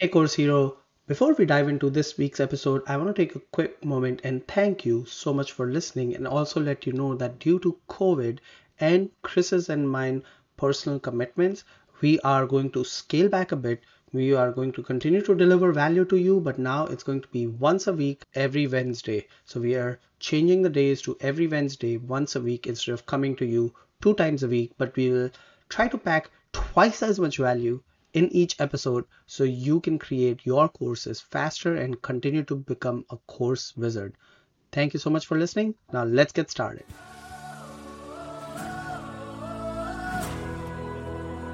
Hey, Course Hero. Before we dive into this week's episode, I want to take a quick moment and thank you so much for listening and also let you know that due to COVID and Chris's and mine personal commitments, we are going to scale back a bit. We are going to continue to deliver value to you, but now it's going to be once a week, every Wednesday. So we are changing the days to every Wednesday, once a week, instead of coming to you two times a week. But we will try to pack twice as much value in each episode so you can create your courses faster and continue to become a course wizard. Thank you so much for listening. Now let's get started.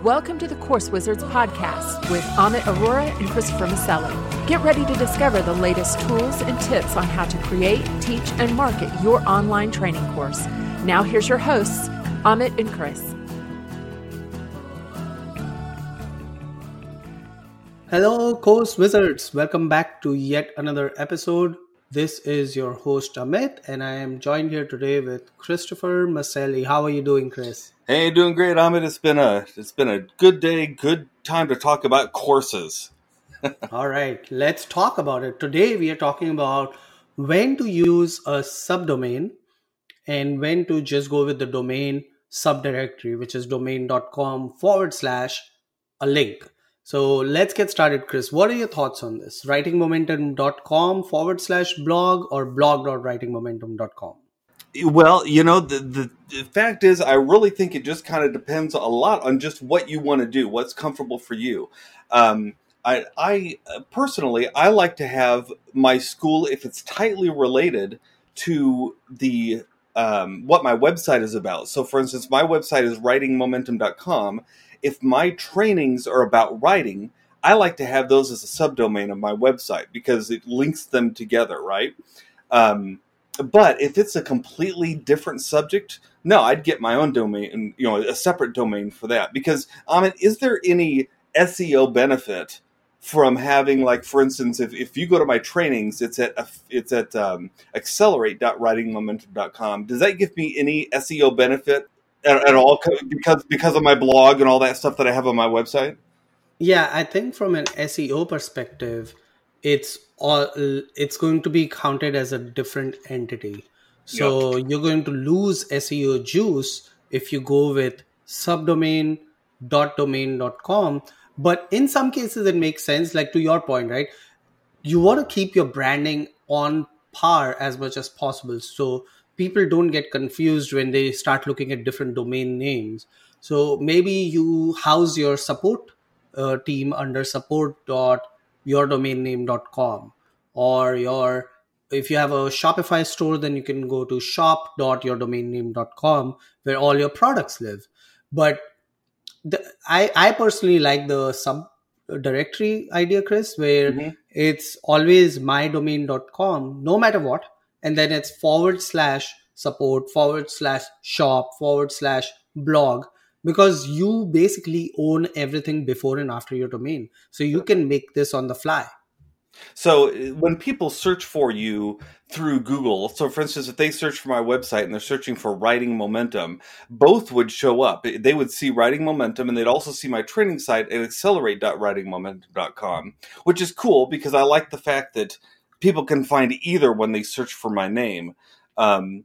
Welcome to the Course Wizards podcast with Amit Arora and Christopher Maselli. Get ready to discover the latest tools and tips on how to create, teach, and market your online training course. Now, here's your hosts, Amit and Chris. Hello, Course Wizards. Welcome back to yet another episode. This is your host Amit, and I am joined here today with Christopher Maselli. How are you doing, Chris? Hey, doing great, Amit. It's been a it's been a good day, good time to talk about courses. All right, let's talk about it. Today we are talking about when to use a subdomain and when to just go with the domain subdirectory, which is domain.com forward slash a link. So let's get started, Chris. What are your thoughts on this? Writingmomentum.com forward slash blog or blog.writingmomentum.com? Well, you know, the, the, the fact is, I really think it just kind of depends a lot on just what you want to do, what's comfortable for you. Um, I, I personally, I like to have my school, if it's tightly related to the um, what my website is about. So, for instance, my website is writingmomentum.com if my trainings are about writing, I like to have those as a subdomain of my website because it links them together, right? Um, but if it's a completely different subject, no, I'd get my own domain, and you know, a separate domain for that. Because, mean, is there any SEO benefit from having, like, for instance, if, if you go to my trainings, it's at it's at um, accelerate.writingmomentum.com. Does that give me any SEO benefit at, at all because because of my blog and all that stuff that I have on my website? Yeah, I think from an SEO perspective, it's all it's going to be counted as a different entity. So yep. you're going to lose SEO juice if you go with subdomain.domain.com. But in some cases, it makes sense. Like to your point, right? You want to keep your branding on par as much as possible. So people don't get confused when they start looking at different domain names. So maybe you house your support uh, team under support.yourdomainname.com or your if you have a Shopify store, then you can go to shop.yourdomainname.com where all your products live. But the, I, I personally like the sub directory idea, Chris, where mm-hmm. it's always mydomain.com, no matter what and then it's forward slash support forward slash shop forward slash blog because you basically own everything before and after your domain. So you can make this on the fly so when people search for you through Google, so for instance, if they search for my website and they're searching for writing momentum, both would show up. They would see writing momentum and they'd also see my training site at accelerate.writingmomentum.com, which is cool because I like the fact that people can find either when they search for my name. Um,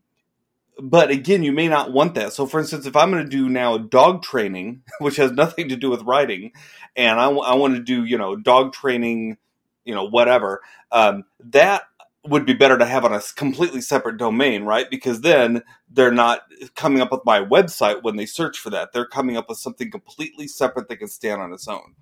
but again, you may not want that. So, for instance, if I'm going to do now dog training, which has nothing to do with writing, and I, w- I want to do, you know, dog training, you know, whatever, um, that would be better to have on a completely separate domain, right? Because then they're not coming up with my website when they search for that. They're coming up with something completely separate that can stand on its own.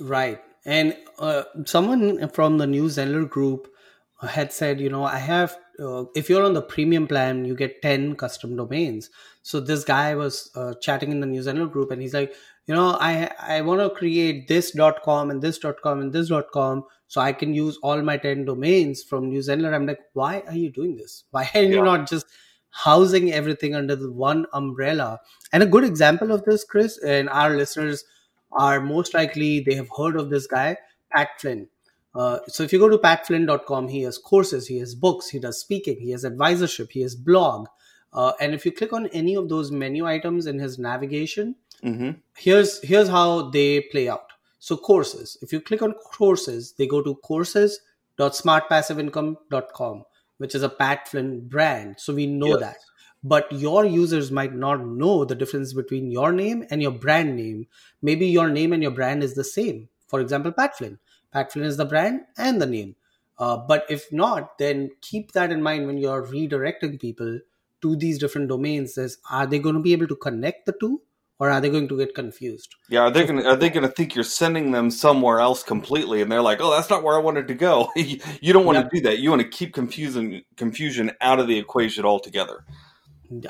Right. And uh, someone from the New Zenler group had said, you know, I have, uh, if you're on the premium plan, you get 10 custom domains. So this guy was uh, chatting in the New Zenler group and he's like, you know, I, I want to create this.com and this.com and this.com so I can use all my 10 domains from New Zenler. I'm like, why are you doing this? Why are you yeah. not just housing everything under the one umbrella? And a good example of this, Chris, and our listeners are most likely they have heard of this guy, Pat Flynn uh, so if you go to patflynn.com, he has courses, he has books, he does speaking, he has advisorship, he has blog. Uh, and if you click on any of those menu items in his navigation, mm-hmm. here's here's how they play out. So courses, if you click on courses, they go to courses.smartpassiveincome.com, which is a Pat Flynn brand. So we know Yes. that. But your users might not know the difference between your name and your brand name. Maybe your name and your brand is the same. For example, Pat Flynn. Pat Flynn is the brand and the name. Uh, but if not, then keep that in mind when you're redirecting people to these different domains. Is are they going to be able to connect the two, or are they going to get confused? Yeah, are they gonna are they gonna think you're sending them somewhere else completely, and they're like, "Oh, that's not where I wanted to go." you don't want Yeah. to do that. You want to keep confusing confusion out of the equation altogether.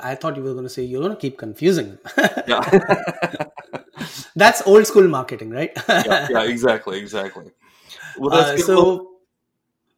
I thought you were going to say you're going to keep confusing. Yeah, That's old school marketing, right? yeah, yeah, exactly, exactly. Well, Uh, so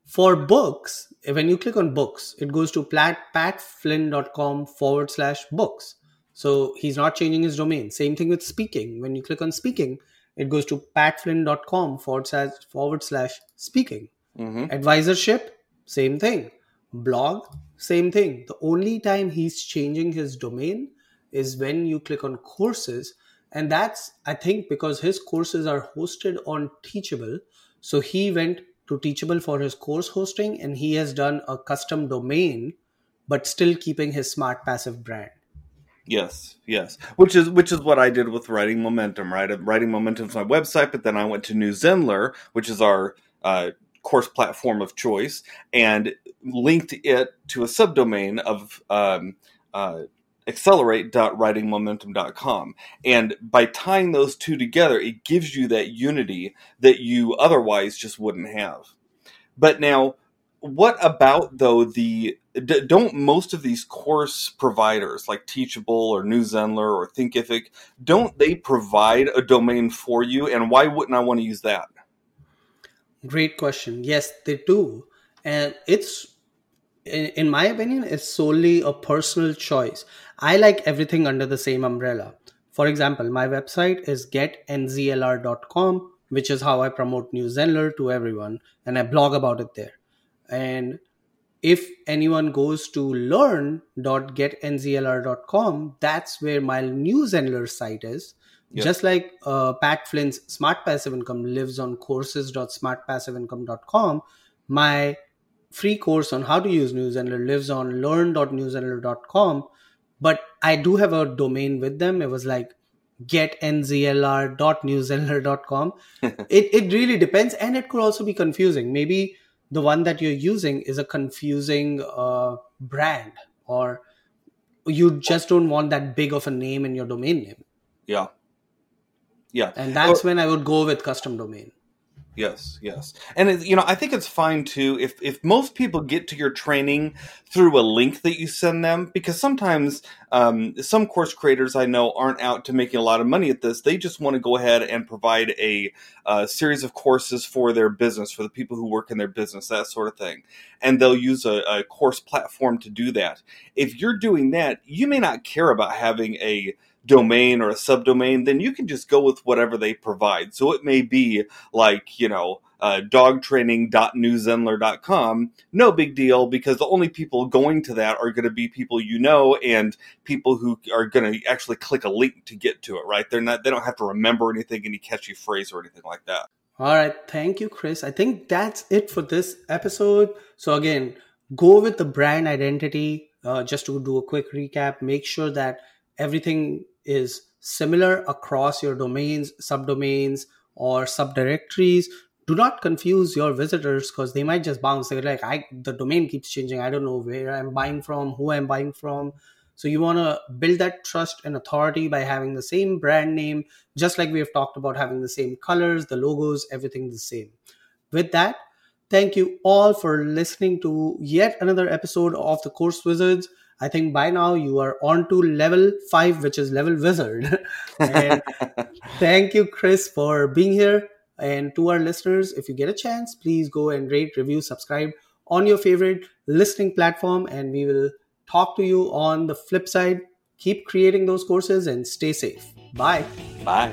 for books, when you click on books, it goes to plat, patflynn.com forward slash books. So he's not changing his domain. Same thing with speaking. When you click on speaking, it goes to patflynn.com forward slash forward slash speaking. mhm. Advisorship, same thing. Blog, same thing. The only time he's changing his domain is when you click on courses. And that's, I think, because his courses are hosted on Teachable. So he went to Teachable for his course hosting and he has done a custom domain, but still keeping his smart passive brand. Yes, yes. Which is which is what I did with writing momentum. Right, writing momentum is my website, but then I went to New Zenler, which is our uh, course platform of choice, and linked it to a subdomain of um, uh, accelerate.writingmomentum.com. And by tying those two together, it gives you that unity that you otherwise just wouldn't have. But now, what about though the d- don't most of these course providers like Teachable or New Zenler or Thinkific don't they provide a domain for you? And why wouldn't I want to use that? Great question. Yes, they do. And it's, in my opinion, it's solely a personal choice. I like everything under the same umbrella. For example, my website is getnzlr.com, which is how I promote New Zenler to everyone, and I blog about it there. And if anyone goes to learn.getnzlr.com, that's where my New Zenler site is. Yeah. Just like uh, Pat Flynn's Smart Passive Income lives on courses.smartpassiveincome.com, my free course on how to use New Zenler lives on learn.newzenler.com. But I do have a domain with them. It was like getnzlr.newzenler.com. it, it really depends. And it could also be confusing. Maybe the one that you're using is a confusing uh, brand or you just don't want that big of a name in your domain name. Yeah. Yeah. And that's when I would go with custom domain. Yes, yes, and it, you know I think it's fine too if if most people get to your training through a link that you send them because sometimes um, some course creators I know aren't out to making a lot of money at this. They just want to go ahead and provide a uh, series of courses for their business for the people who work in their business that sort of thing, and they'll use a, a course platform to do that. If you're doing that, you may not care about having a domain or a subdomain, then you can just go with whatever they provide. So it may be like, you know, uh, dogtraining.newzenler.com. No big deal because the only people going to that are going to be people you know and people who are going to actually click a link to get to it, right? They're not, they don't have to remember anything, any catchy phrase or anything like that. All right. Thank you, Chris. I think that's it for this episode. So, again, go with the brand identity. Uh, just to do a quick recap, make sure that everything is similar across your domains, subdomains, or subdirectories. Do not confuse your visitors because they might just bounce. They're like, I the domain keeps changing. I don't know where I'm buying from, who I'm buying from. So you want to build that trust and authority by having the same brand name, just like we have talked about having the same colors, the logos, everything the same. With that, thank you all for listening to yet another episode of the Course Wizards. I think by now you are on to level five, which is level wizard. thank you, Chris, for being here. And to our listeners, if you get a chance, please go and rate, review, subscribe on your favorite listening platform. And we will talk to you on the flip side. Keep creating those courses and stay safe. Bye. Bye.